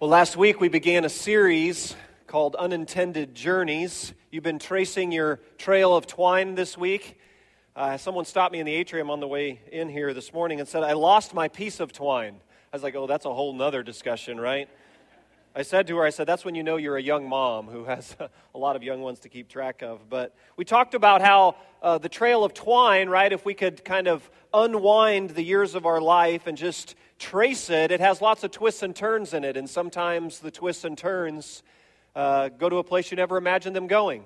Well, last week we began a series called Unintended Journeys. You've been tracing your trail of twine this week. Uh, someone stopped me in the atrium on the way in here this morning and said, I lost my piece of twine. I was like, oh, that's a whole nother discussion, right? I said to her, I said, that's when you know you're a young mom who has a lot of young ones to keep track of. But we talked about how uh, the trail of twine, right, if we could kind of unwind the years of our life and just trace it, it has lots of twists and turns in it. And sometimes the twists and turns uh, go to a place you never imagined them going,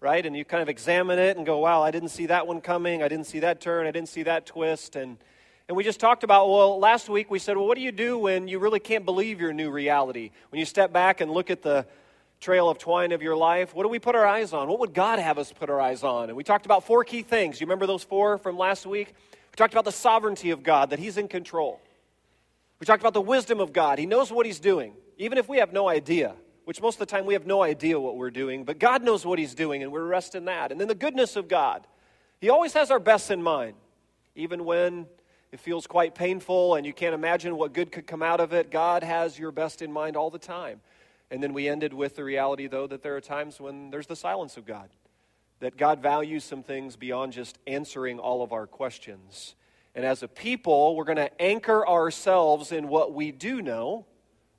right? And you kind of examine it and go, wow, I didn't see that one coming. I didn't see that turn. I didn't see that twist. And, and we just talked about, well, last week we said, well, what do you do when you really can't believe your new reality? When you step back and look at the trail of twine of your life, what do we put our eyes on? What would God have us put our eyes on? And we talked about four key things. You remember those four from last week? We talked about the sovereignty of God, that He's in control. We talked about the wisdom of God. He knows what He's doing, even if we have no idea, which most of the time we have no idea what we're doing, but God knows what He's doing, and we're rest in that. And then the goodness of God. He always has our best in mind, even when it feels quite painful and you can't imagine what good could come out of it. God has your best in mind all the time. And then we ended with the reality, though, that there are times when there's the silence of God, that God values some things beyond just answering all of our questions. And as a people, we're going to anchor ourselves in what we do know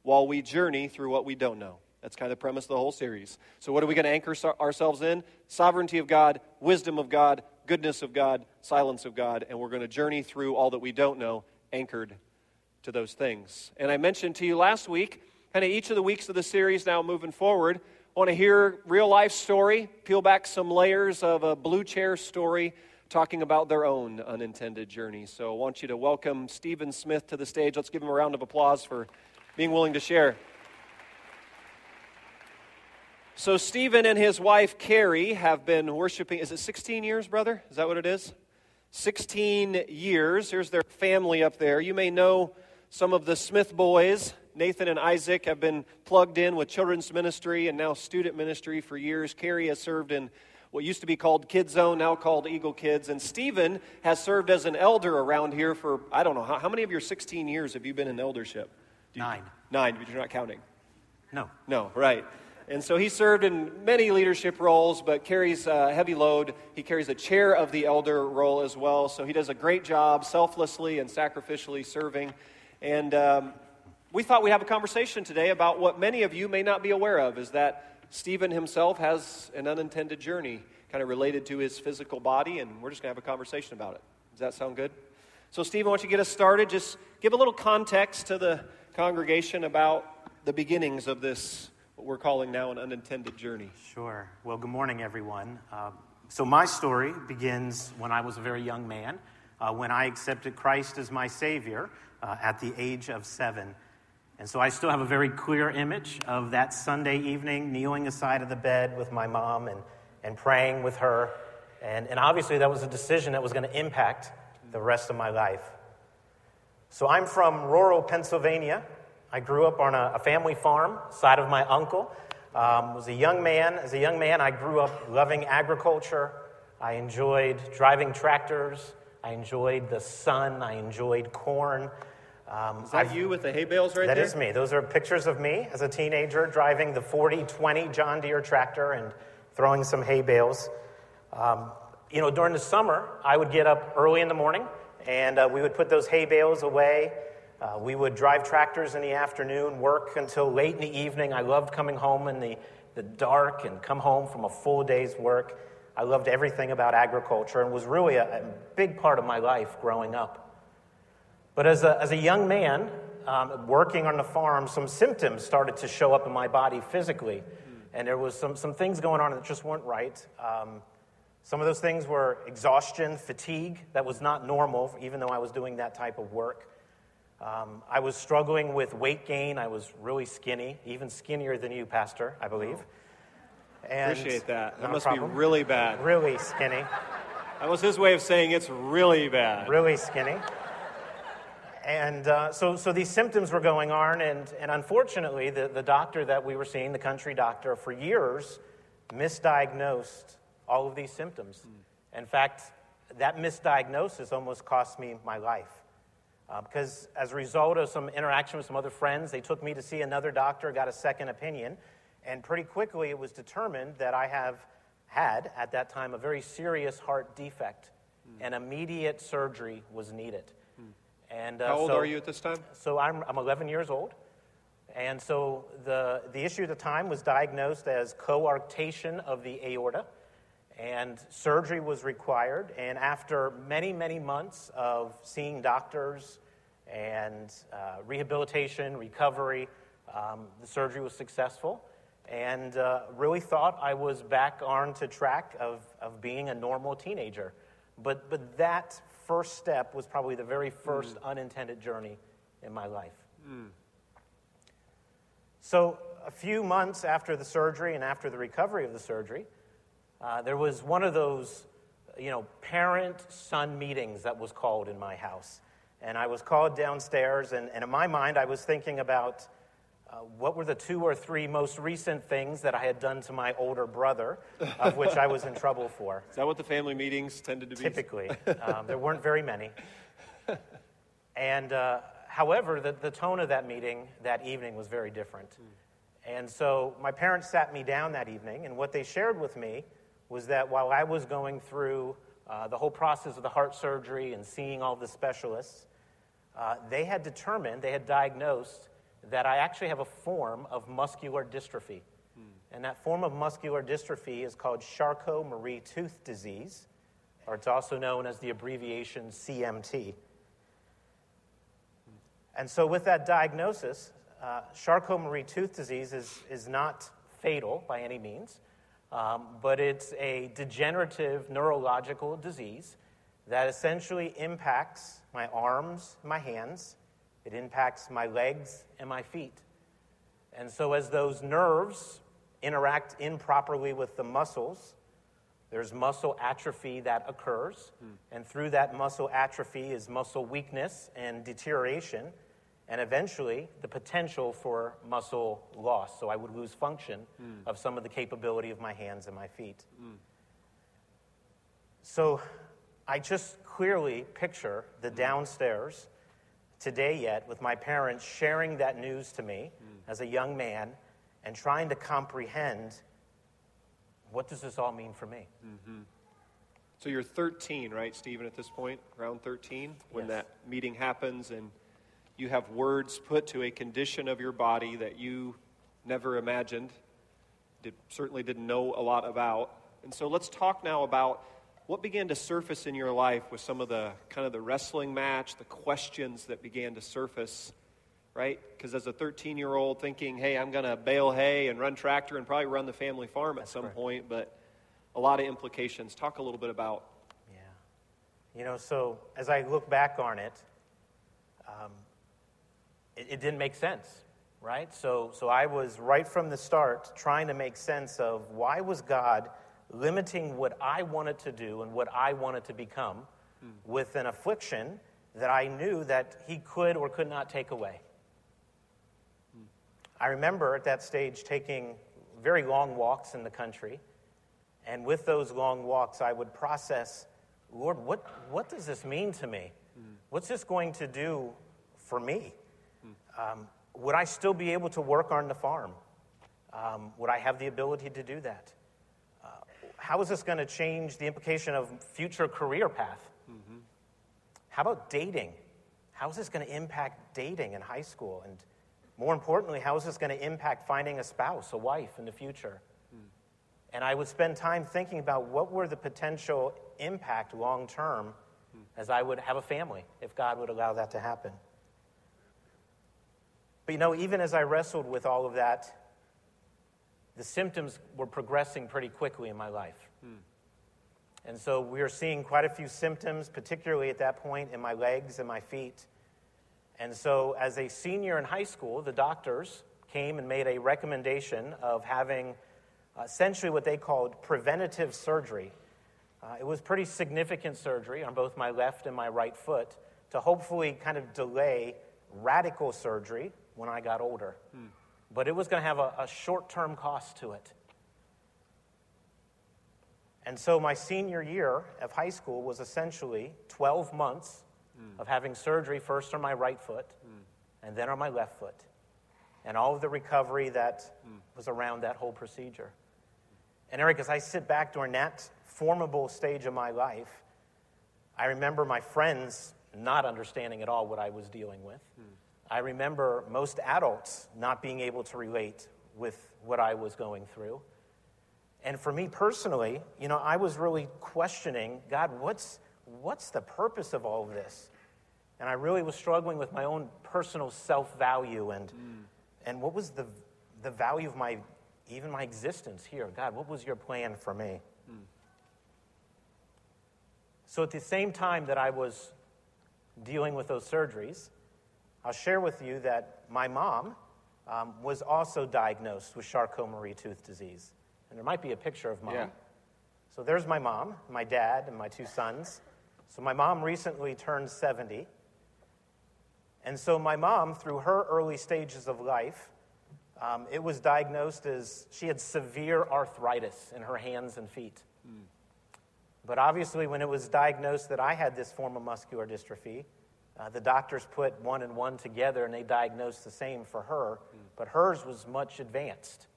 while we journey through what we don't know. That's kind of the premise of the whole series. So, what are we going to anchor ourselves in? Sovereignty of God, wisdom of God, goodness of God, silence of God, and we're going to journey through all that we don't know, anchored to those things. And I mentioned to you last week, kind of each of the weeks of the series now moving forward, I want to hear real life story, peel back some layers of a blue chair story talking about their own unintended journey. So I want you to welcome Stephen Smith to the stage. Let's give him a round of applause for being willing to share. So, Stephen and his wife Carrie have been worshiping. Is it 16 years, brother? Is that what it is? 16 years. Here's their family up there. You may know some of the Smith boys. Nathan and Isaac have been plugged in with children's ministry and now student ministry for years. Carrie has served in what used to be called Kid Zone, now called Eagle Kids. And Stephen has served as an elder around here for, I don't know, how, how many of your 16 years have you been in eldership? You, nine. Nine, but you're not counting. No. No, right. And so he served in many leadership roles, but carries a heavy load. He carries the chair of the elder role as well. So he does a great job selflessly and sacrificially serving. And um, we thought we'd have a conversation today about what many of you may not be aware of is that Stephen himself has an unintended journey kind of related to his physical body, and we're just going to have a conversation about it. Does that sound good? So, Stephen, why don't you get us started? Just give a little context to the congregation about the beginnings of this, what we're calling now an unintended journey. Sure. Well, good morning, everyone. Uh, so, my story begins when I was a very young man, uh, when I accepted Christ as my Savior uh, at the age of seven. And so I still have a very clear image of that Sunday evening, kneeling aside of the bed with my mom and, and praying with her. And, and obviously, that was a decision that was going to impact the rest of my life. So I'm from rural Pennsylvania. I grew up on a, a family farm, side of my uncle. Um, was a young man. As a young man, I grew up loving agriculture. I enjoyed driving tractors. I enjoyed the sun. I enjoyed corn. Um, is that I've, you with the hay bales right that there? That is me. Those are pictures of me as a teenager driving the 4020 John Deere tractor and throwing some hay bales. Um, you know, during the summer, I would get up early in the morning and uh, we would put those hay bales away. Uh, we would drive tractors in the afternoon, work until late in the evening. I loved coming home in the, the dark and come home from a full day's work. I loved everything about agriculture and was really a, a big part of my life growing up. But as a, as a young man, um, working on the farm, some symptoms started to show up in my body physically. And there was some, some things going on that just weren't right. Um, some of those things were exhaustion, fatigue, that was not normal, even though I was doing that type of work. Um, I was struggling with weight gain. I was really skinny, even skinnier than you, Pastor, I believe. And Appreciate that. That must be really bad. Really skinny. That was his way of saying it's really bad. Really skinny. And uh, so, so these symptoms were going on, and, and unfortunately, the, the doctor that we were seeing, the country doctor, for years misdiagnosed all of these symptoms. Mm. In fact, that misdiagnosis almost cost me my life. Uh, because as a result of some interaction with some other friends, they took me to see another doctor, got a second opinion, and pretty quickly it was determined that I have had, at that time, a very serious heart defect, mm. and immediate surgery was needed. And, uh, How old so, are you at this time? So I'm, I'm 11 years old. And so the, the issue at the time was diagnosed as coarctation of the aorta, and surgery was required. And after many, many months of seeing doctors and uh, rehabilitation, recovery, um, the surgery was successful. And uh, really thought I was back on to track of, of being a normal teenager. But, but that first step was probably the very first mm. unintended journey in my life. Mm. So, a few months after the surgery and after the recovery of the surgery, uh, there was one of those, you know, parent son meetings that was called in my house. And I was called downstairs, and, and in my mind, I was thinking about uh, what were the two or three most recent things that I had done to my older brother, of which I was in trouble for. Is that what the family meetings tended to be? Typically. Um, there weren't very many. And uh, However, the, the tone of that meeting that evening was very different. Mm. And so my parents sat me down that evening, and what they shared with me was that while I was going through uh, the whole process of the heart surgery and seeing all the specialists, uh, they had determined, they had diagnosed that I actually have a form of muscular dystrophy. Mm. And that form of muscular dystrophy is called Charcot Marie Tooth disease, or it's also known as the abbreviation CMT. And so, with that diagnosis, uh, Charcot Marie tooth disease is, is not fatal by any means, um, but it's a degenerative neurological disease that essentially impacts my arms, my hands, it impacts my legs and my feet. And so, as those nerves interact improperly with the muscles, there's muscle atrophy that occurs. Hmm. And through that muscle atrophy is muscle weakness and deterioration and eventually the potential for muscle loss. So I would lose function mm. of some of the capability of my hands and my feet. Mm. So I just clearly picture the downstairs today yet with my parents sharing that news to me mm. as a young man and trying to comprehend what does this all mean for me. Mm-hmm. So you're 13, right, Stephen, at this point? Around 13 when yes. that meeting happens and you have words put to a condition of your body that you never imagined, did, certainly didn't know a lot about. And so let's talk now about what began to surface in your life with some of the kind of the wrestling match, the questions that began to surface, right? Because as a 13 year old thinking, hey, I'm going to bale hay and run tractor and probably run the family farm at That's some correct. point, but a lot of implications. Talk a little bit about. Yeah. You know, so as I look back on it, um, it, it didn't make sense, right? So, so I was right from the start trying to make sense of why was God limiting what I wanted to do and what I wanted to become hmm. with an affliction that I knew that He could or could not take away. Hmm. I remember at that stage taking very long walks in the country, and with those long walks, I would process, Lord, what, what does this mean to me? Hmm. What's this going to do for me? Um, would I still be able to work on the farm? Um, would I have the ability to do that? How is this going to change the implication of future career path? Mm-hmm. How about dating? How is this going to impact dating in high school? And more importantly, how is this going to impact finding a spouse, a wife in the future? Mm. And I would spend time thinking about what were the potential impact long term mm. as I would have a family if God would allow that to happen. But you know, even as I wrestled with all of that, the symptoms were progressing pretty quickly in my life. Hmm. And so we were seeing quite a few symptoms, particularly at that point in my legs and my feet. And so, as a senior in high school, the doctors came and made a recommendation of having essentially what they called preventative surgery. Uh, it was pretty significant surgery on both my left and my right foot to hopefully kind of delay radical surgery when I got older. Hmm. But it was going to have a, a short term cost to it. And so my senior year of high school was essentially 12 months hmm. of having surgery first on my right foot hmm. and then on my left foot, and all of the recovery that hmm. was around that whole procedure. And Eric, as I sit back during that formable stage of my life, I remember my friends not understanding at all what I was dealing with. I remember most adults not being able to relate with what I was going through. And for me personally, you know, I was really questioning God, what's, what's the purpose of all of this? And I really was struggling with my own personal self value and, mm. and what was the, the value of my, even my existence here. God, what was your plan for me? Mm. So at the same time that I was dealing with those surgeries, I'll share with you that my mom um, was also diagnosed with Charcot-Marie tooth disease. And there might be a picture of mom. Yeah. So there's my mom, my dad, and my two sons. So my mom recently turned 70. And so my mom, through her early stages of life, um, it was diagnosed as she had severe arthritis in her hands and feet. Mm. But obviously, when it was diagnosed that I had this form of muscular dystrophy, uh, the doctors put one and one together and they diagnosed the same for her, but hers was much advanced.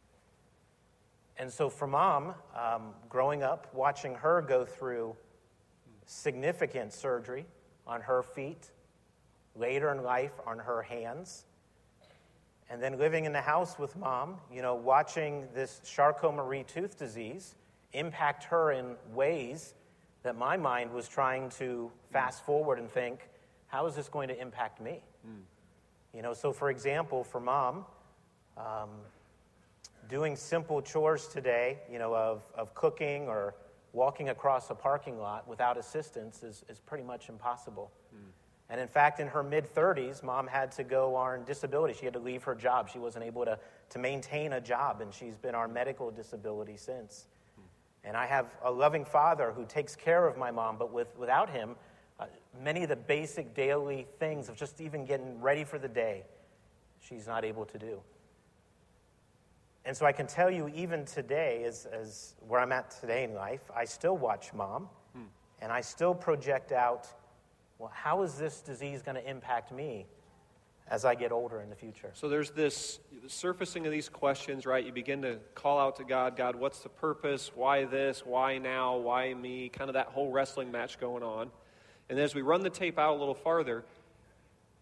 And so, for mom, um, growing up, watching her go through significant surgery on her feet, later in life on her hands, and then living in the house with mom, you know, watching this Charcot-Marie tooth disease impact her in ways that my mind was trying to fast forward and think, how is this going to impact me? Mm. You know, so for example, for mom, um, doing simple chores today, you know, of, of cooking or walking across a parking lot without assistance is, is pretty much impossible. Mm. And in fact, in her mid 30s, mom had to go on disability. She had to leave her job. She wasn't able to, to maintain a job, and she's been on medical disability since. And I have a loving father who takes care of my mom, but with, without him, uh, many of the basic daily things of just even getting ready for the day, she's not able to do. And so I can tell you, even today, as, as where I'm at today in life, I still watch mom, hmm. and I still project out, well, how is this disease going to impact me as I get older in the future? So there's this surfacing of these questions, right? You begin to call out to God, God, what's the purpose? Why this? Why now? Why me? Kind of that whole wrestling match going on. And as we run the tape out a little farther,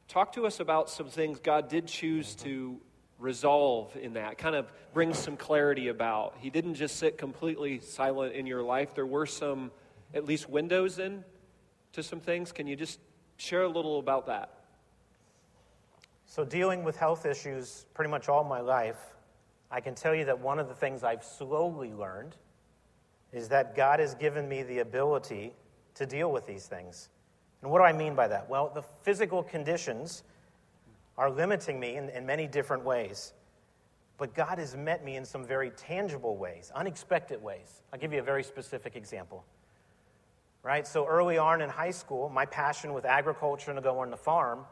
talk to us about some things God did choose to resolve in that, kind of bring some clarity about. He didn't just sit completely silent in your life. There were some, at least, windows in to some things. Can you just share a little about that? So, dealing with health issues pretty much all my life, I can tell you that one of the things I've slowly learned is that God has given me the ability to deal with these things. And what do I mean by that? Well, the physical conditions are limiting me in, in many different ways. But God has met me in some very tangible ways, unexpected ways. I'll give you a very specific example. Right? So early on in high school, my passion with agriculture and to go on the farm,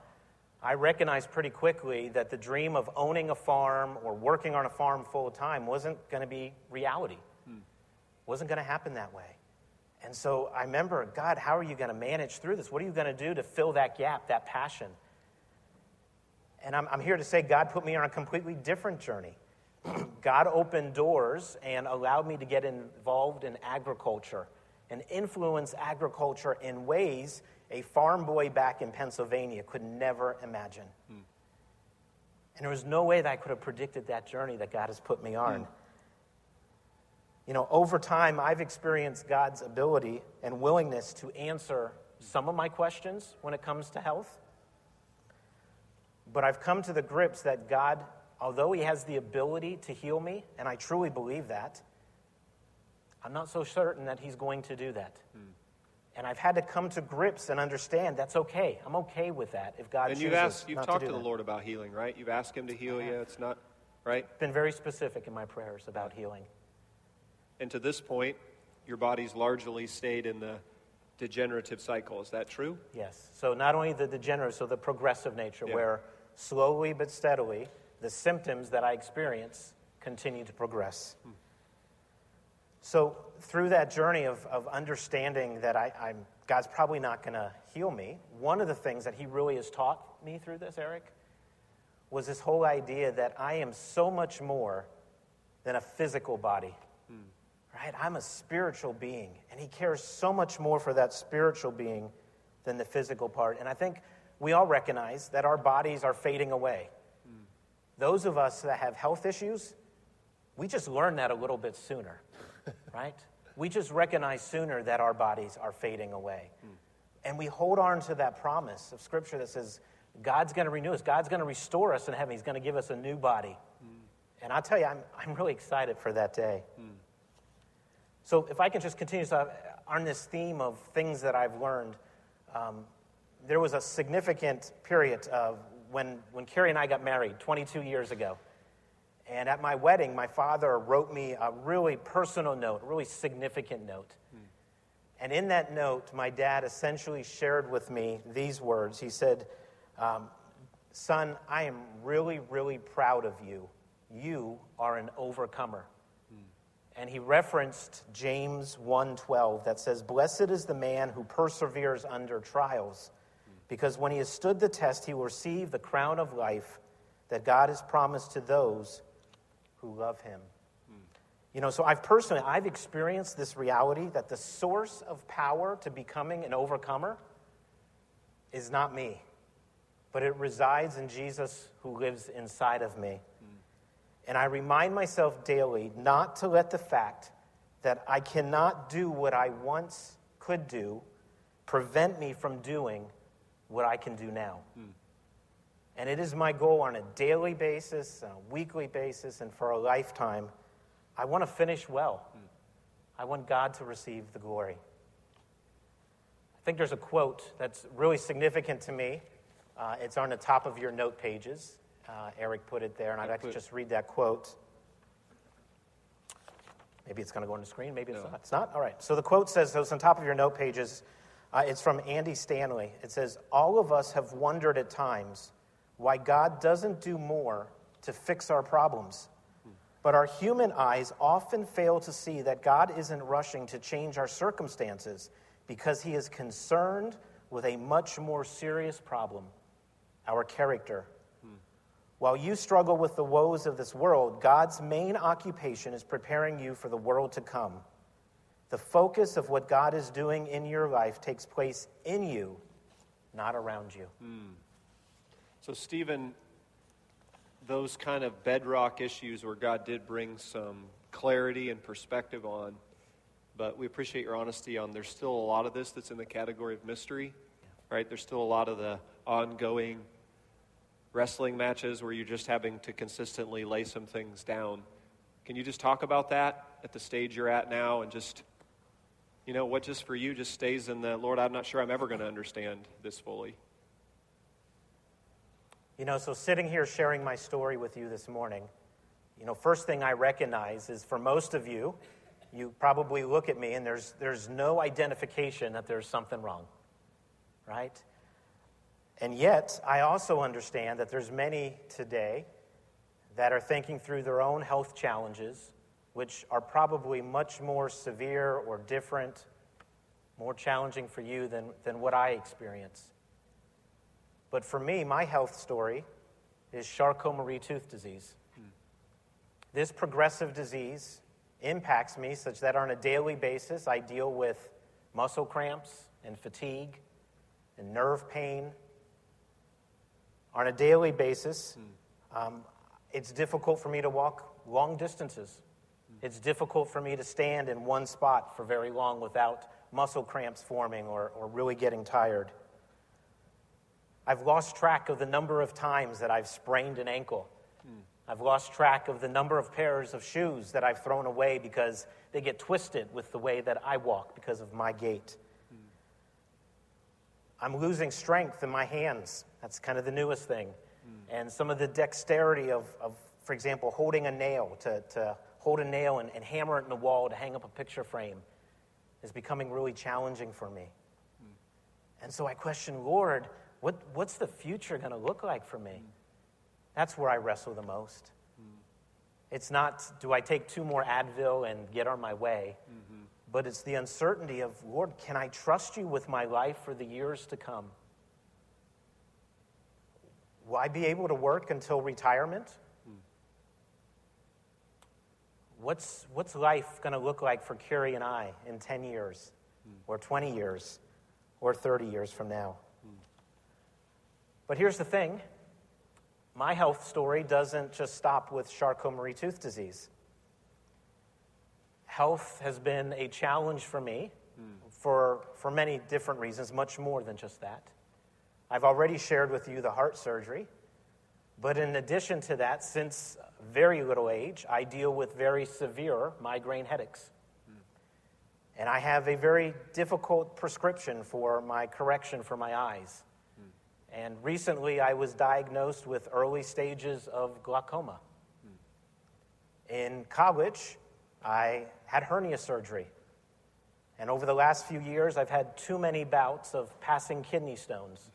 I recognized pretty quickly that the dream of owning a farm or working on a farm full time wasn't going to be reality. Hmm. Wasn't going to happen that way. And so I remember, God, how are you going to manage through this? What are you going to do to fill that gap, that passion? And I'm, I'm here to say God put me on a completely different journey. God opened doors and allowed me to get involved in agriculture and influence agriculture in ways a farm boy back in Pennsylvania could never imagine. Hmm. And there was no way that I could have predicted that journey that God has put me on. Hmm. You know, over time, I've experienced God's ability and willingness to answer some of my questions when it comes to health. But I've come to the grips that God, although He has the ability to heal me, and I truly believe that, I'm not so certain that He's going to do that. Hmm. And I've had to come to grips and understand that's okay. I'm okay with that if God and you've asked, you've talked to, to the Lord about healing, right? You've asked Him to heal you. It's not right. Been very specific in my prayers about healing. And to this point, your body's largely stayed in the degenerative cycle. Is that true? Yes. So not only the degenerative, so the progressive nature, yeah. where slowly but steadily the symptoms that I experience continue to progress. Hmm. So through that journey of, of understanding that I, I'm God's probably not going to heal me. One of the things that He really has taught me through this, Eric, was this whole idea that I am so much more than a physical body. Right? I'm a spiritual being, and He cares so much more for that spiritual being than the physical part. And I think we all recognize that our bodies are fading away. Mm. Those of us that have health issues, we just learn that a little bit sooner, right? We just recognize sooner that our bodies are fading away. Mm. And we hold on to that promise of Scripture that says God's going to renew us, God's going to restore us in heaven, He's going to give us a new body. Mm. And I'll tell you, I'm, I'm really excited for that day. Mm. So, if I can just continue on this theme of things that I've learned, um, there was a significant period of when, when Carrie and I got married 22 years ago. And at my wedding, my father wrote me a really personal note, a really significant note. Hmm. And in that note, my dad essentially shared with me these words. He said, um, Son, I am really, really proud of you. You are an overcomer. And he referenced James 1:12 that says, "Blessed is the man who perseveres under trials, because when he has stood the test, he will receive the crown of life that God has promised to those who love him. You know, so I've personally, I've experienced this reality that the source of power to becoming an overcomer is not me, but it resides in Jesus who lives inside of me. And I remind myself daily not to let the fact that I cannot do what I once could do prevent me from doing what I can do now. Mm. And it is my goal on a daily basis, on a weekly basis, and for a lifetime. I want to finish well. I want God to receive the glory. I think there's a quote that's really significant to me. Uh, it's on the top of your note pages. Uh, Eric put it there, and I'd like to just read that quote. Maybe it's going to go on the screen. Maybe it's no. not. It's not? All right. So the quote says, so it's on top of your note pages. Uh, it's from Andy Stanley. It says, All of us have wondered at times why God doesn't do more to fix our problems. But our human eyes often fail to see that God isn't rushing to change our circumstances because he is concerned with a much more serious problem our character. While you struggle with the woes of this world, God's main occupation is preparing you for the world to come. The focus of what God is doing in your life takes place in you, not around you. Hmm. So, Stephen, those kind of bedrock issues where God did bring some clarity and perspective on, but we appreciate your honesty on there's still a lot of this that's in the category of mystery, right? There's still a lot of the ongoing wrestling matches where you're just having to consistently lay some things down. Can you just talk about that at the stage you're at now and just, you know, what just for you just stays in the Lord, I'm not sure I'm ever going to understand this fully? You know, so sitting here sharing my story with you this morning, you know, first thing I recognize is for most of you, you probably look at me and there's, there's no identification that there's something wrong, right? And yet, I also understand that there's many today that are thinking through their own health challenges, which are probably much more severe or different, more challenging for you than, than what I experience. But for me, my health story is Charcot-Marie tooth disease. Hmm. This progressive disease impacts me such that on a daily basis I deal with muscle cramps and fatigue and nerve pain. On a daily basis, um, it's difficult for me to walk long distances. It's difficult for me to stand in one spot for very long without muscle cramps forming or, or really getting tired. I've lost track of the number of times that I've sprained an ankle. I've lost track of the number of pairs of shoes that I've thrown away because they get twisted with the way that I walk because of my gait. I'm losing strength in my hands. That's kind of the newest thing. Hmm. And some of the dexterity of, of, for example, holding a nail, to, to hold a nail and, and hammer it in the wall to hang up a picture frame, is becoming really challenging for me. And so I question, Lord, what, what's the future going to look like for me? That's where I wrestle the most. It's not, do I take two more Advil and get on my way? Mm-hmm. but it's the uncertainty of, Lord, can I trust you with my life for the years to come? Will I be able to work until retirement? What's, what's life going to look like for Carrie and I in 10 years, or 20 years, or 30 years from now? But here's the thing my health story doesn't just stop with Charcot Marie tooth disease. Health has been a challenge for me hmm. for, for many different reasons, much more than just that. I've already shared with you the heart surgery. But in addition to that, since very little age, I deal with very severe migraine headaches. Hmm. And I have a very difficult prescription for my correction for my eyes. Hmm. And recently, I was diagnosed with early stages of glaucoma. Hmm. In college, I had hernia surgery. And over the last few years, I've had too many bouts of passing kidney stones.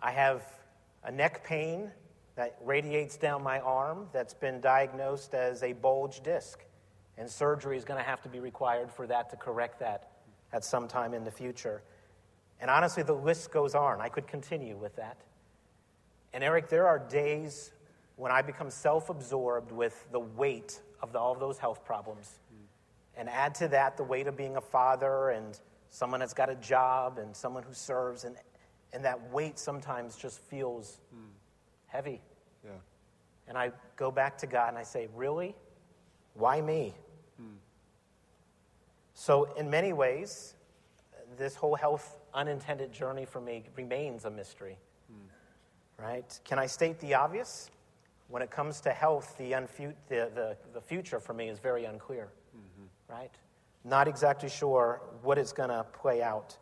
I have a neck pain that radiates down my arm that's been diagnosed as a bulge disc. And surgery is going to have to be required for that to correct that at some time in the future. And honestly, the list goes on. I could continue with that. And Eric, there are days when I become self absorbed with the weight of the, all of those health problems. And add to that the weight of being a father and someone that's got a job and someone who serves. And, and that weight sometimes just feels mm. heavy. Yeah. And I go back to God and I say, Really? Why me? Mm. So, in many ways, this whole health unintended journey for me remains a mystery. Mm. Right? Can I state the obvious? When it comes to health, the, unfu- the, the, the future for me is very unclear. Right? Not exactly sure what it's going to play out.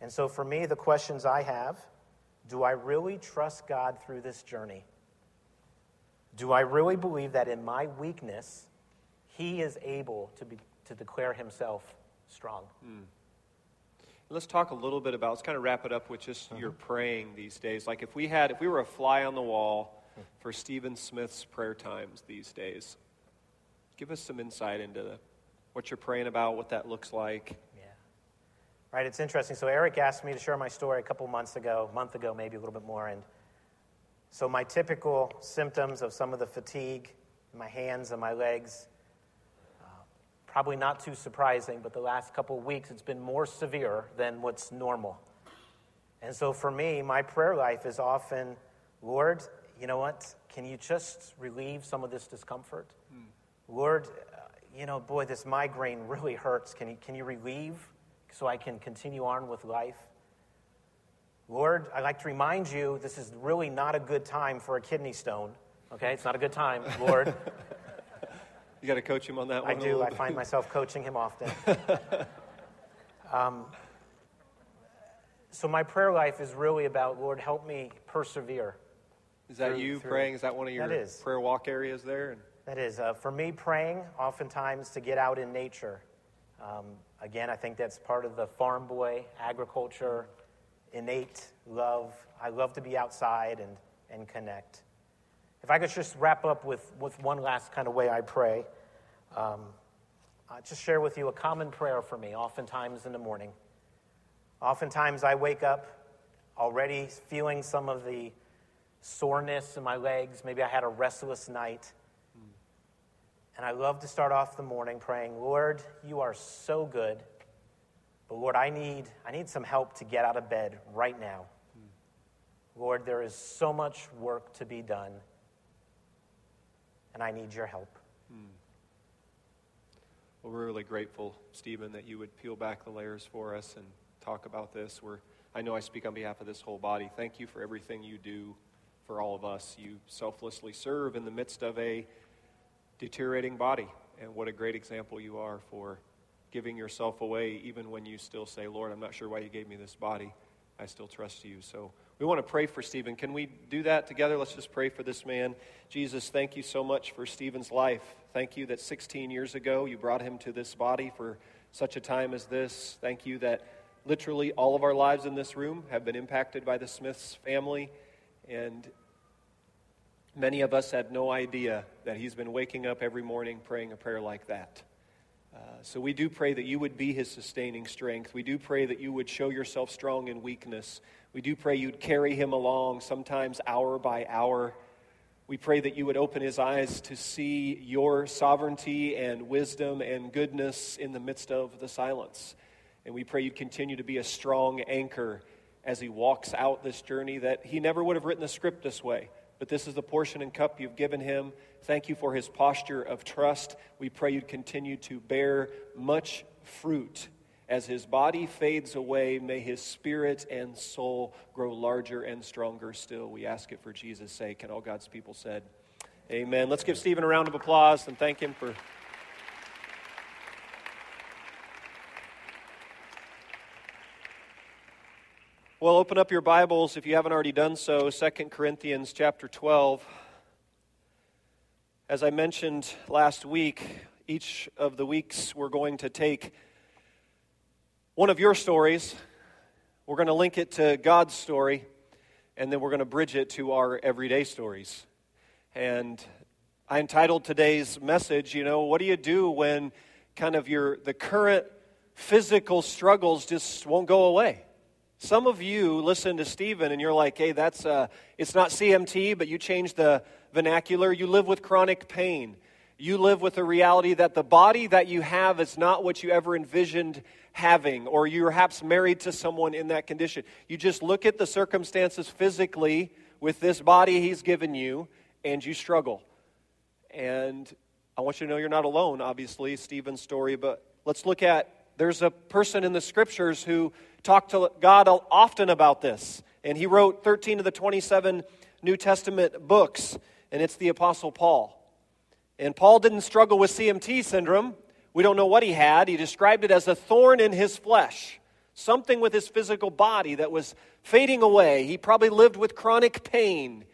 And so, for me, the questions I have do I really trust God through this journey? Do I really believe that in my weakness, He is able to, be, to declare Himself strong? Mm. Let's talk a little bit about, let's kind of wrap it up with just mm-hmm. your praying these days. Like if we had, if we were a fly on the wall for Stephen Smith's prayer times these days, give us some insight into the, what you're praying about, what that looks like. Yeah. Right, it's interesting. So Eric asked me to share my story a couple months ago, month ago, maybe a little bit more. And so my typical symptoms of some of the fatigue in my hands and my legs, Probably not too surprising, but the last couple of weeks it's been more severe than what's normal. And so for me, my prayer life is often, Lord, you know what? Can you just relieve some of this discomfort? Mm. Lord, uh, you know, boy, this migraine really hurts. Can you, can you relieve so I can continue on with life? Lord, I'd like to remind you this is really not a good time for a kidney stone. Okay, it's not a good time, Lord. You got to coach him on that one. I do. I find myself coaching him often. um, so my prayer life is really about Lord, help me persevere. Is that through, you through, praying? Is that one of your prayer walk areas there? That is. Uh, for me, praying oftentimes to get out in nature. Um, again, I think that's part of the farm boy, agriculture, innate love. I love to be outside and, and connect. If I could just wrap up with, with one last kind of way I pray. Um, I'll just share with you a common prayer for me, oftentimes in the morning. Oftentimes I wake up already feeling some of the soreness in my legs. Maybe I had a restless night. And I love to start off the morning praying, Lord, you are so good. But Lord, I need, I need some help to get out of bed right now. Lord, there is so much work to be done, and I need your help. Hmm. Well, we're really grateful, Stephen, that you would peel back the layers for us and talk about this. We're, I know I speak on behalf of this whole body. Thank you for everything you do for all of us. You selflessly serve in the midst of a deteriorating body. And what a great example you are for giving yourself away, even when you still say, Lord, I'm not sure why you gave me this body. I still trust you. So we want to pray for Stephen. Can we do that together? Let's just pray for this man. Jesus, thank you so much for Stephen's life. Thank you that 16 years ago you brought him to this body for such a time as this. Thank you that literally all of our lives in this room have been impacted by the Smiths family. And many of us had no idea that he's been waking up every morning praying a prayer like that. Uh, so we do pray that you would be his sustaining strength. We do pray that you would show yourself strong in weakness. We do pray you'd carry him along, sometimes hour by hour. We pray that you would open his eyes to see your sovereignty and wisdom and goodness in the midst of the silence. And we pray you'd continue to be a strong anchor as he walks out this journey that he never would have written the script this way. But this is the portion and cup you've given him. Thank you for his posture of trust. We pray you'd continue to bear much fruit. As his body fades away, may his spirit and soul grow larger and stronger still. We ask it for Jesus' sake. And all God's people said, Amen. Let's give Stephen a round of applause and thank him for. Well, open up your Bibles if you haven't already done so, 2 Corinthians chapter 12. As I mentioned last week, each of the weeks we're going to take one of your stories, we're going to link it to God's story, and then we're going to bridge it to our everyday stories. And I entitled today's message, you know, what do you do when kind of your the current physical struggles just won't go away? Some of you listen to Stephen and you're like, hey, that's, uh, it's not CMT, but you change the vernacular. You live with chronic pain. You live with the reality that the body that you have is not what you ever envisioned having, or you're perhaps married to someone in that condition. You just look at the circumstances physically with this body he's given you, and you struggle. And I want you to know you're not alone, obviously, Stephen's story, but let's look at there's a person in the scriptures who talked to God often about this. And he wrote 13 of the 27 New Testament books, and it's the Apostle Paul. And Paul didn't struggle with CMT syndrome. We don't know what he had. He described it as a thorn in his flesh, something with his physical body that was fading away. He probably lived with chronic pain.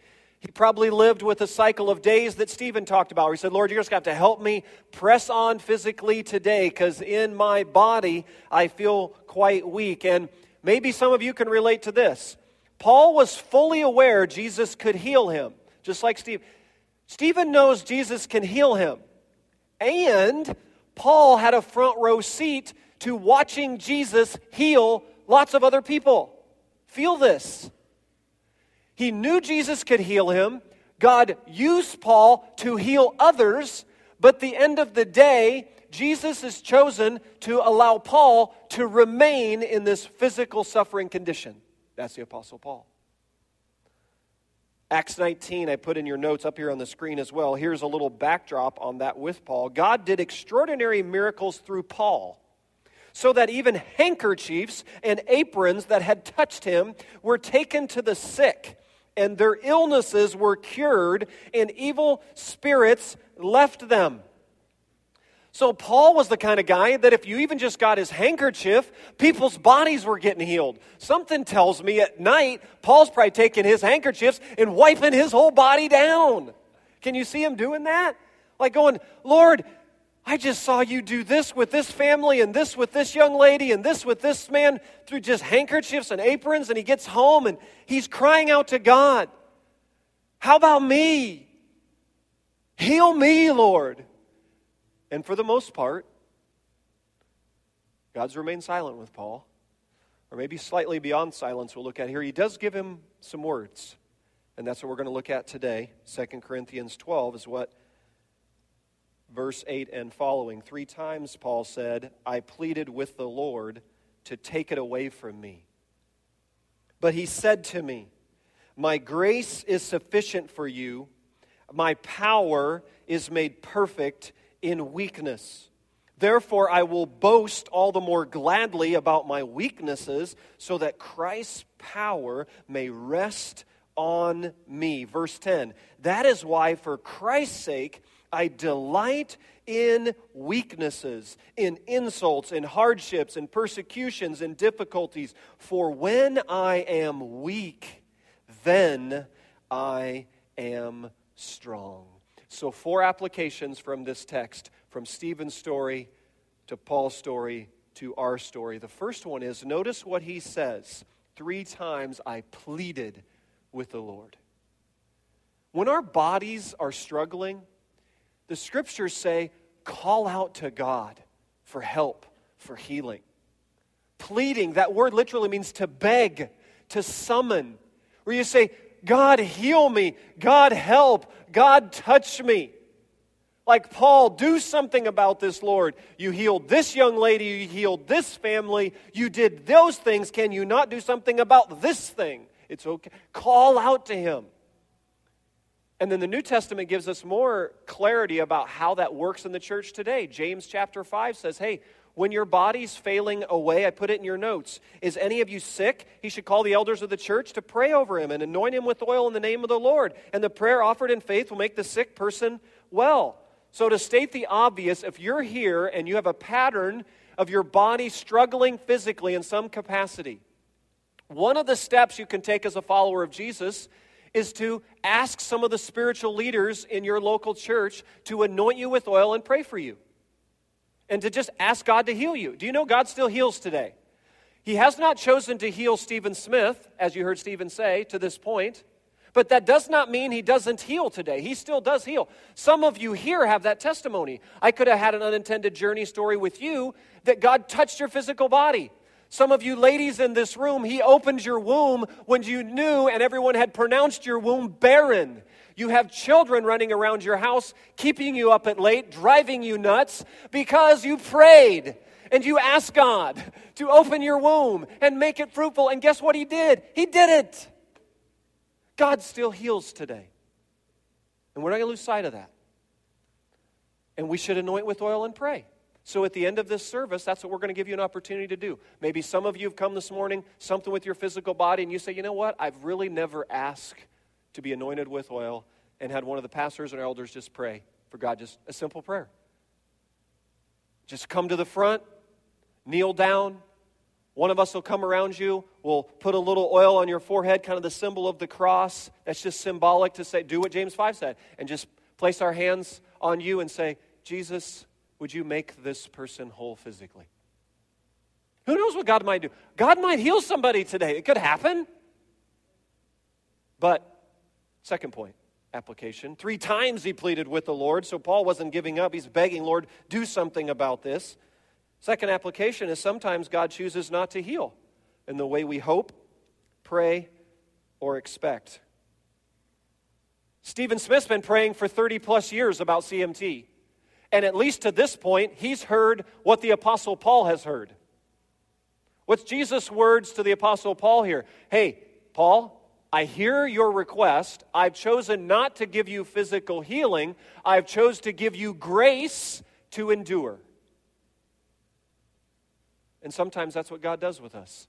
He probably lived with a cycle of days that Stephen talked about. Where he said, Lord, you're just going to have to help me press on physically today because in my body I feel quite weak. And maybe some of you can relate to this. Paul was fully aware Jesus could heal him, just like Steve. Stephen knows Jesus can heal him. And Paul had a front row seat to watching Jesus heal lots of other people. Feel this. He knew Jesus could heal him. God used Paul to heal others, but the end of the day, Jesus is chosen to allow Paul to remain in this physical suffering condition. That's the Apostle Paul. Acts 19, I put in your notes up here on the screen as well. Here's a little backdrop on that with Paul. God did extraordinary miracles through Paul so that even handkerchiefs and aprons that had touched him were taken to the sick and their illnesses were cured, and evil spirits left them. So, Paul was the kind of guy that if you even just got his handkerchief, people's bodies were getting healed. Something tells me at night, Paul's probably taking his handkerchiefs and wiping his whole body down. Can you see him doing that? Like going, Lord, I just saw you do this with this family and this with this young lady and this with this man through just handkerchiefs and aprons. And he gets home and he's crying out to God, How about me? Heal me, Lord. And for the most part, God's remained silent with Paul, or maybe slightly beyond silence, we'll look at here. He does give him some words, and that's what we're going to look at today. 2 Corinthians 12 is what verse 8 and following. Three times Paul said, I pleaded with the Lord to take it away from me. But he said to me, My grace is sufficient for you, my power is made perfect in weakness. Therefore, I will boast all the more gladly about my weaknesses, so that Christ's power may rest on me. Verse 10 That is why, for Christ's sake, I delight in weaknesses, in insults, in hardships, in persecutions, in difficulties. For when I am weak, then I am strong. So, four applications from this text from Stephen's story to Paul's story to our story. The first one is notice what he says. Three times I pleaded with the Lord. When our bodies are struggling, the scriptures say, call out to God. for help, for healing. Pleading, that word literally means to beg, to summon, where you say, God, heal me. God, help. God, touch me. Like Paul, do something about this, Lord. You healed this young lady, you healed this family, you did those things. Can you not do something about this thing? It's okay. Call out to him. And then the New Testament gives us more clarity about how that works in the church today. James chapter 5 says, Hey, when your body's failing away, I put it in your notes. Is any of you sick? He should call the elders of the church to pray over him and anoint him with oil in the name of the Lord. And the prayer offered in faith will make the sick person well. So, to state the obvious, if you're here and you have a pattern of your body struggling physically in some capacity, one of the steps you can take as a follower of Jesus is to ask some of the spiritual leaders in your local church to anoint you with oil and pray for you and to just ask God to heal you. Do you know God still heals today? He has not chosen to heal Stephen Smith, as you heard Stephen say, to this point. But that does not mean he doesn't heal today. He still does heal. Some of you here have that testimony. I could have had an unintended journey story with you that God touched your physical body. Some of you ladies in this room, he opened your womb when you knew and everyone had pronounced your womb barren. You have children running around your house, keeping you up at late, driving you nuts because you prayed and you asked God to open your womb and make it fruitful. And guess what He did? He did it. God still heals today. And we're not going to lose sight of that. And we should anoint with oil and pray. So at the end of this service, that's what we're going to give you an opportunity to do. Maybe some of you have come this morning, something with your physical body, and you say, you know what? I've really never asked to be anointed with oil and had one of the pastors and elders just pray for God, just a simple prayer. Just come to the front, kneel down. One of us will come around you. We'll put a little oil on your forehead, kind of the symbol of the cross. That's just symbolic to say, do what James 5 said, and just place our hands on you and say, Jesus, would you make this person whole physically? Who knows what God might do? God might heal somebody today. It could happen. But Second point application. Three times he pleaded with the Lord, so Paul wasn't giving up. He's begging, Lord, do something about this. Second application is sometimes God chooses not to heal in the way we hope, pray, or expect. Stephen Smith's been praying for 30 plus years about CMT. And at least to this point, he's heard what the Apostle Paul has heard. What's Jesus' words to the Apostle Paul here? Hey, Paul, I hear your request. I've chosen not to give you physical healing. I've chose to give you grace to endure. And sometimes that's what God does with us.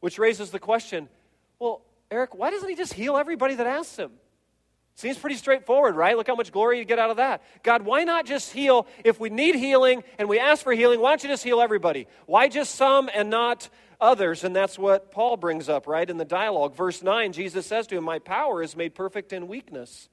Which raises the question, well, Eric, why doesn't he just heal everybody that asks him? Seems pretty straightforward, right? Look how much glory you get out of that. God, why not just heal? If we need healing and we ask for healing, why don't you just heal everybody? Why just some and not others? And that's what Paul brings up, right, in the dialogue. Verse 9, Jesus says to him, My power is made perfect in weakness.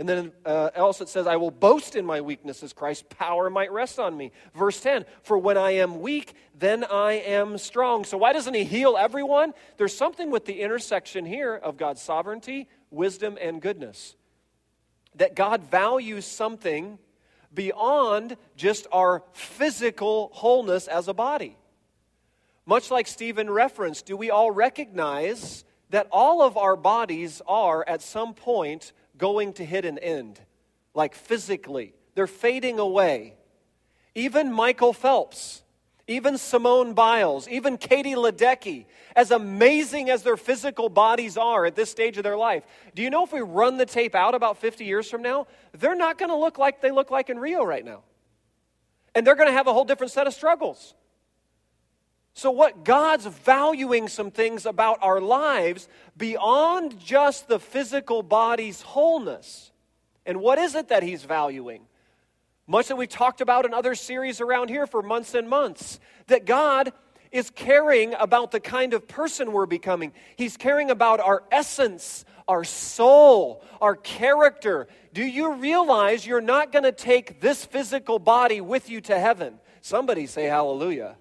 And then uh, else it says, I will boast in my weaknesses. Christ's power might rest on me. Verse 10, for when I am weak, then I am strong. So why doesn't he heal everyone? There's something with the intersection here of God's sovereignty wisdom, and goodness. That God values something beyond just our physical wholeness as a body. Much like Stephen referenced, do we all recognize that all of our bodies are at some point going to hit an end? Like physically, they're fading away. Even Michael Phelps, even Simone Biles, even Katie Ledecky, as amazing as their physical bodies are at this stage of their life, do you know if we run the tape out about 50 years from now, they're not going to look like they look like in Rio right now. And they're going to have a whole different set of struggles. So, what God's valuing some things about our lives beyond just the physical body's wholeness. And what is it that He's valuing? Much that we've talked about in other series around here for months and months. That God is caring about the kind of person we're becoming. He's caring about our essence, our soul, our character. Do you realize you're not going to take this physical body with you to heaven? Somebody say hallelujah.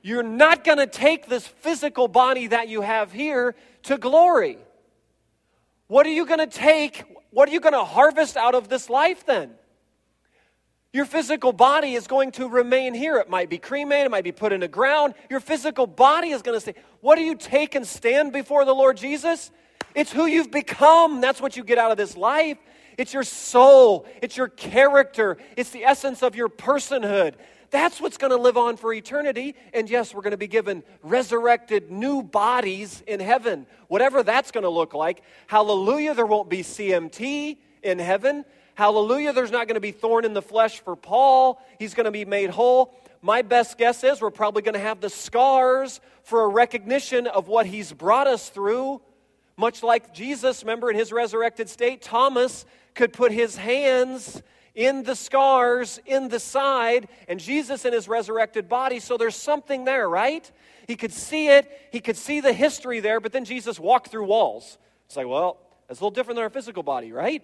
You're not going to take this physical body that you have here to glory. What are you going to take? What are you going to harvest out of this life then? Your physical body is going to remain here. It might be cremated, it might be put in the ground. Your physical body is going to stay. What do you take and stand before the Lord Jesus? It's who you've become. That's what you get out of this life. It's your soul, it's your character, it's the essence of your personhood. That's what's going to live on for eternity. And yes, we're going to be given resurrected new bodies in heaven, whatever that's going to look like. Hallelujah, there won't be CMT in heaven. Hallelujah, there's not going to be thorn in the flesh for Paul. He's going to be made whole. My best guess is we're probably going to have the scars for a recognition of what he's brought us through. Much like Jesus, remember in his resurrected state, Thomas could put his hands in the scars, in the side, and Jesus in his resurrected body. So there's something there, right? He could see it, he could see the history there, but then Jesus walked through walls. It's like, well, that's a little different than our physical body, right?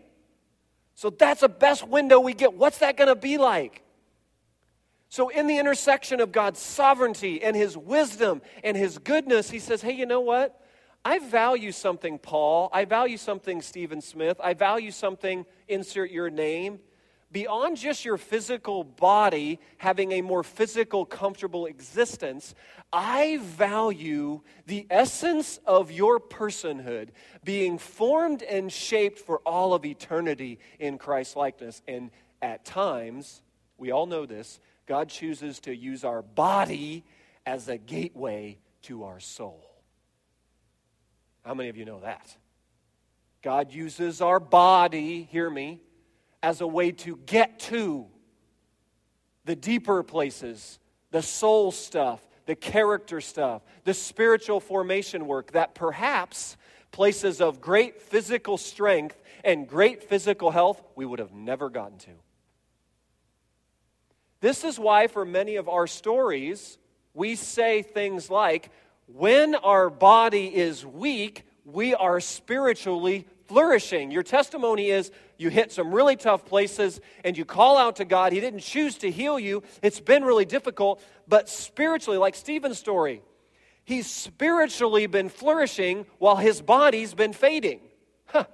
So that's the best window we get. What's that going to be like? So, in the intersection of God's sovereignty and his wisdom and his goodness, he says, hey, you know what? I value something, Paul. I value something, Stephen Smith. I value something, insert your name beyond just your physical body having a more physical, comfortable existence, I value the essence of your personhood being formed and shaped for all of eternity in Christ likeness. And at times, we all know this, God chooses to use our body as a gateway to our soul. How many of you know that? God uses our body, hear me, as a way to get to the deeper places, the soul stuff, the character stuff, the spiritual formation work that perhaps places of great physical strength and great physical health we would have never gotten to. This is why, for many of our stories, we say things like, when our body is weak, we are spiritually flourishing. Your testimony is you hit some really tough places and you call out to God. He didn't choose to heal you, it's been really difficult, but spiritually, like Stephen's story, he's spiritually been flourishing while his body's been fading. Huh.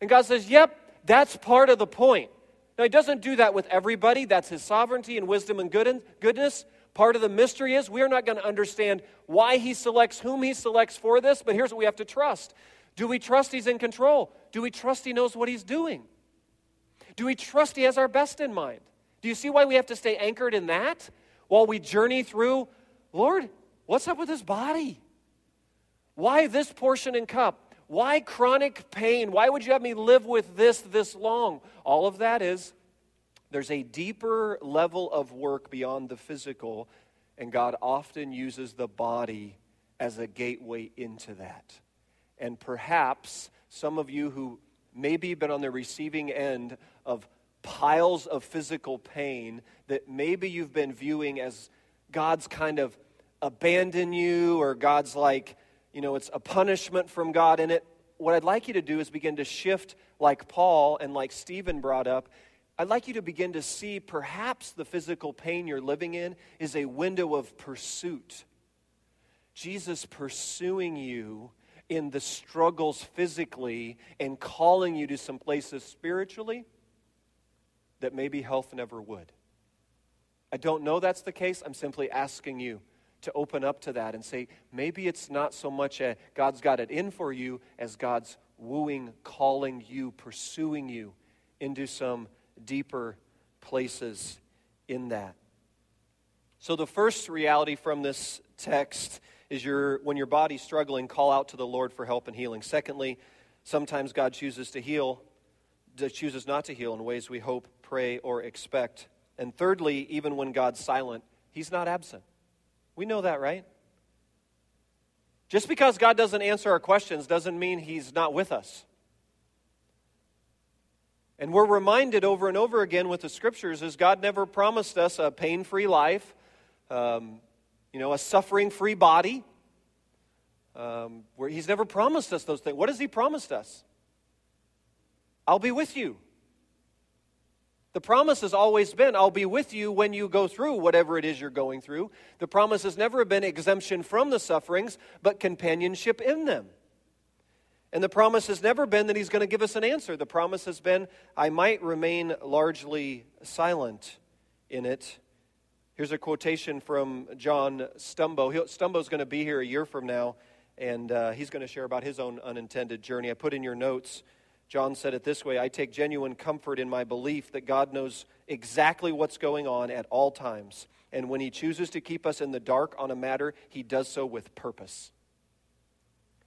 And God says, Yep, that's part of the point. Now, he doesn't do that with everybody. That's his sovereignty and wisdom and goodness. Part of the mystery is we are not going to understand why he selects whom he selects for this, but here's what we have to trust do we trust He's in control? Do we trust He knows what He's doing? Do we trust He has our best in mind? Do you see why we have to stay anchored in that while we journey through, Lord, what's up with this body? Why this portion and cup? Why chronic pain? Why would you have me live with this this long? All of that is there's a deeper level of work beyond the physical, and God often uses the body as a gateway into that. And perhaps some of you who maybe been on the receiving end of piles of physical pain that maybe you've been viewing as God's kind of abandon you or God's like, you know, it's a punishment from God in it. What I'd like you to do is begin to shift like Paul and like Stephen brought up. I'd like you to begin to see perhaps the physical pain you're living in is a window of pursuit. Jesus pursuing you in the struggles physically and calling you to some places spiritually that maybe health never would. I don't know that's the case. I'm simply asking you to open up to that and say, maybe it's not so much a God's got it in for you as God's wooing, calling you, pursuing you into some deeper places in that. So, the first reality from this text is your, when your body's struggling, call out to the Lord for help and healing. Secondly, sometimes God chooses to heal, chooses not to heal in ways we hope, pray, or expect. And thirdly, even when God's silent, He's not absent. We know that, right? Just because God doesn't answer our questions doesn't mean He's not with us. And we're reminded over and over again with the scriptures is God never promised us a pain free life. Um, you know, a suffering free body. Um, where he's never promised us those things. What has he promised us? I'll be with you. The promise has always been, I'll be with you when you go through whatever it is you're going through. The promise has never been exemption from the sufferings, but companionship in them. And the promise has never been that he's going to give us an answer. The promise has been, I might remain largely silent in it. Here's a quotation from John Stumbo. Stumbo's going to be here a year from now, and uh, he's going to share about his own unintended journey. I put in your notes, John said it this way I take genuine comfort in my belief that God knows exactly what's going on at all times. And when he chooses to keep us in the dark on a matter, he does so with purpose.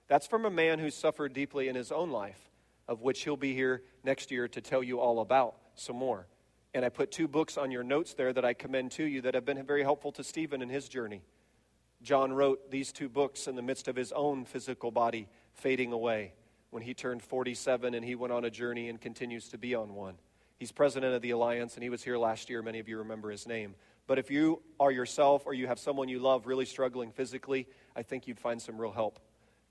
That's from a man who suffered deeply in his own life, of which he'll be here next year to tell you all about some more. And I put two books on your notes there that I commend to you that have been very helpful to Stephen in his journey. John wrote these two books in the midst of his own physical body fading away when he turned 47 and he went on a journey and continues to be on one. He's president of the Alliance and he was here last year. Many of you remember his name. But if you are yourself or you have someone you love really struggling physically, I think you'd find some real help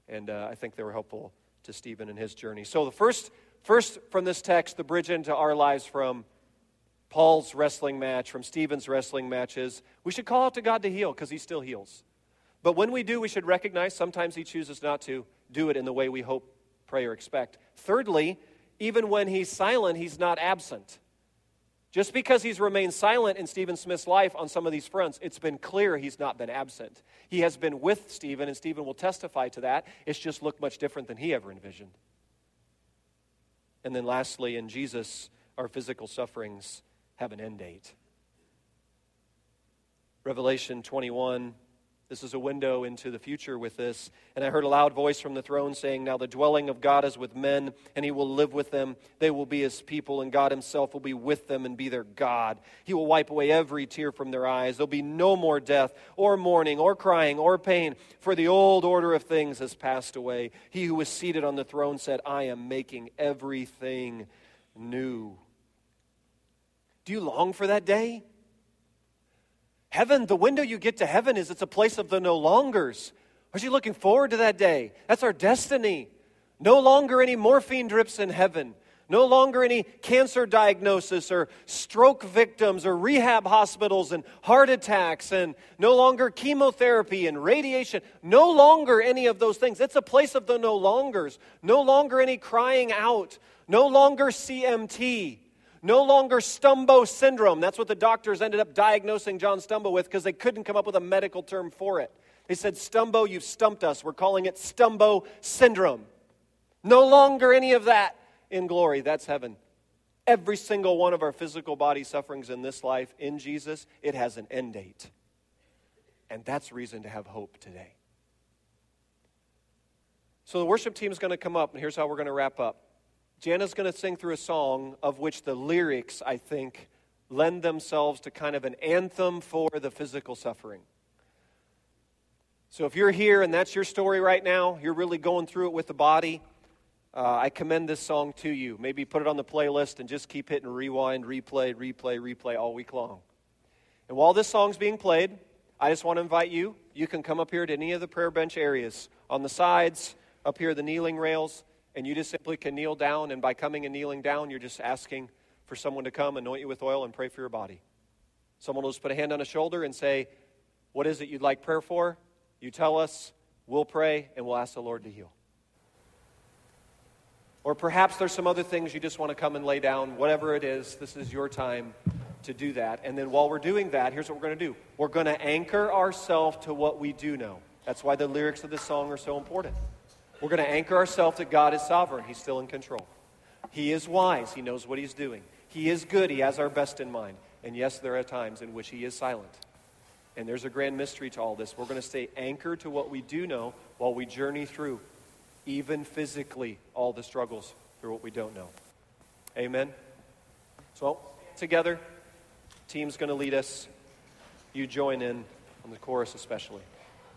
and uh, I think they were helpful to Stephen in his journey. So, the first, first from this text, the bridge into our lives from Paul's wrestling match, from Stephen's wrestling matches, we should call out to God to heal because he still heals. But when we do, we should recognize sometimes he chooses not to do it in the way we hope, pray, or expect. Thirdly, even when he's silent, he's not absent. Just because he's remained silent in Stephen Smith's life on some of these fronts, it's been clear he's not been absent. He has been with Stephen, and Stephen will testify to that. It's just looked much different than he ever envisioned. And then lastly, in Jesus, our physical sufferings have an end date. Revelation 21 this is a window into the future with this. And I heard a loud voice from the throne saying, Now the dwelling of God is with men, and he will live with them. They will be his people, and God himself will be with them and be their God. He will wipe away every tear from their eyes. There'll be no more death, or mourning, or crying, or pain, for the old order of things has passed away. He who was seated on the throne said, I am making everything new. Do you long for that day? Heaven, the window you get to heaven is it's a place of the no longers. Are you looking forward to that day? That's our destiny. No longer any morphine drips in heaven. No longer any cancer diagnosis or stroke victims or rehab hospitals and heart attacks and no longer chemotherapy and radiation. No longer any of those things. It's a place of the no longers. No longer any crying out. No longer CMT. No longer Stumbo syndrome. That's what the doctors ended up diagnosing John Stumbo with because they couldn't come up with a medical term for it. They said, Stumbo, you've stumped us. We're calling it Stumbo syndrome. No longer any of that in glory. That's heaven. Every single one of our physical body sufferings in this life in Jesus, it has an end date. And that's reason to have hope today. So the worship team is going to come up, and here's how we're going to wrap up. Jana's going to sing through a song of which the lyrics, I think, lend themselves to kind of an anthem for the physical suffering. So if you're here and that's your story right now, you're really going through it with the body, uh, I commend this song to you. Maybe put it on the playlist and just keep hitting rewind, replay, replay, replay all week long. And while this song's being played, I just want to invite you. You can come up here to any of the prayer bench areas on the sides, up here, the kneeling rails and you just simply can kneel down, and by coming and kneeling down, you're just asking for someone to come, anoint you with oil, and pray for your body. Someone will just put a hand on a shoulder and say, What is it you'd like prayer for? You tell us, we'll pray, and we'll ask the Lord to heal. Or perhaps there's some other things you just want to come and lay down. Whatever it is, this is your time to do that. And then while we're doing that, here's what we're going to do we're going to anchor ourselves to what we do know. That's why the lyrics of this song are so important. We're going to anchor ourselves that God is sovereign. He's still in control. He is wise. He knows what He's doing. He is good. He has our best in mind. And yes, there are times in which He is silent. And there's a grand mystery to all this. We're going to stay anchored to what we do know while we journey through, even physically, all the struggles through what we don't know. Amen? So, together, team's going to lead us. You join in on the chorus especially.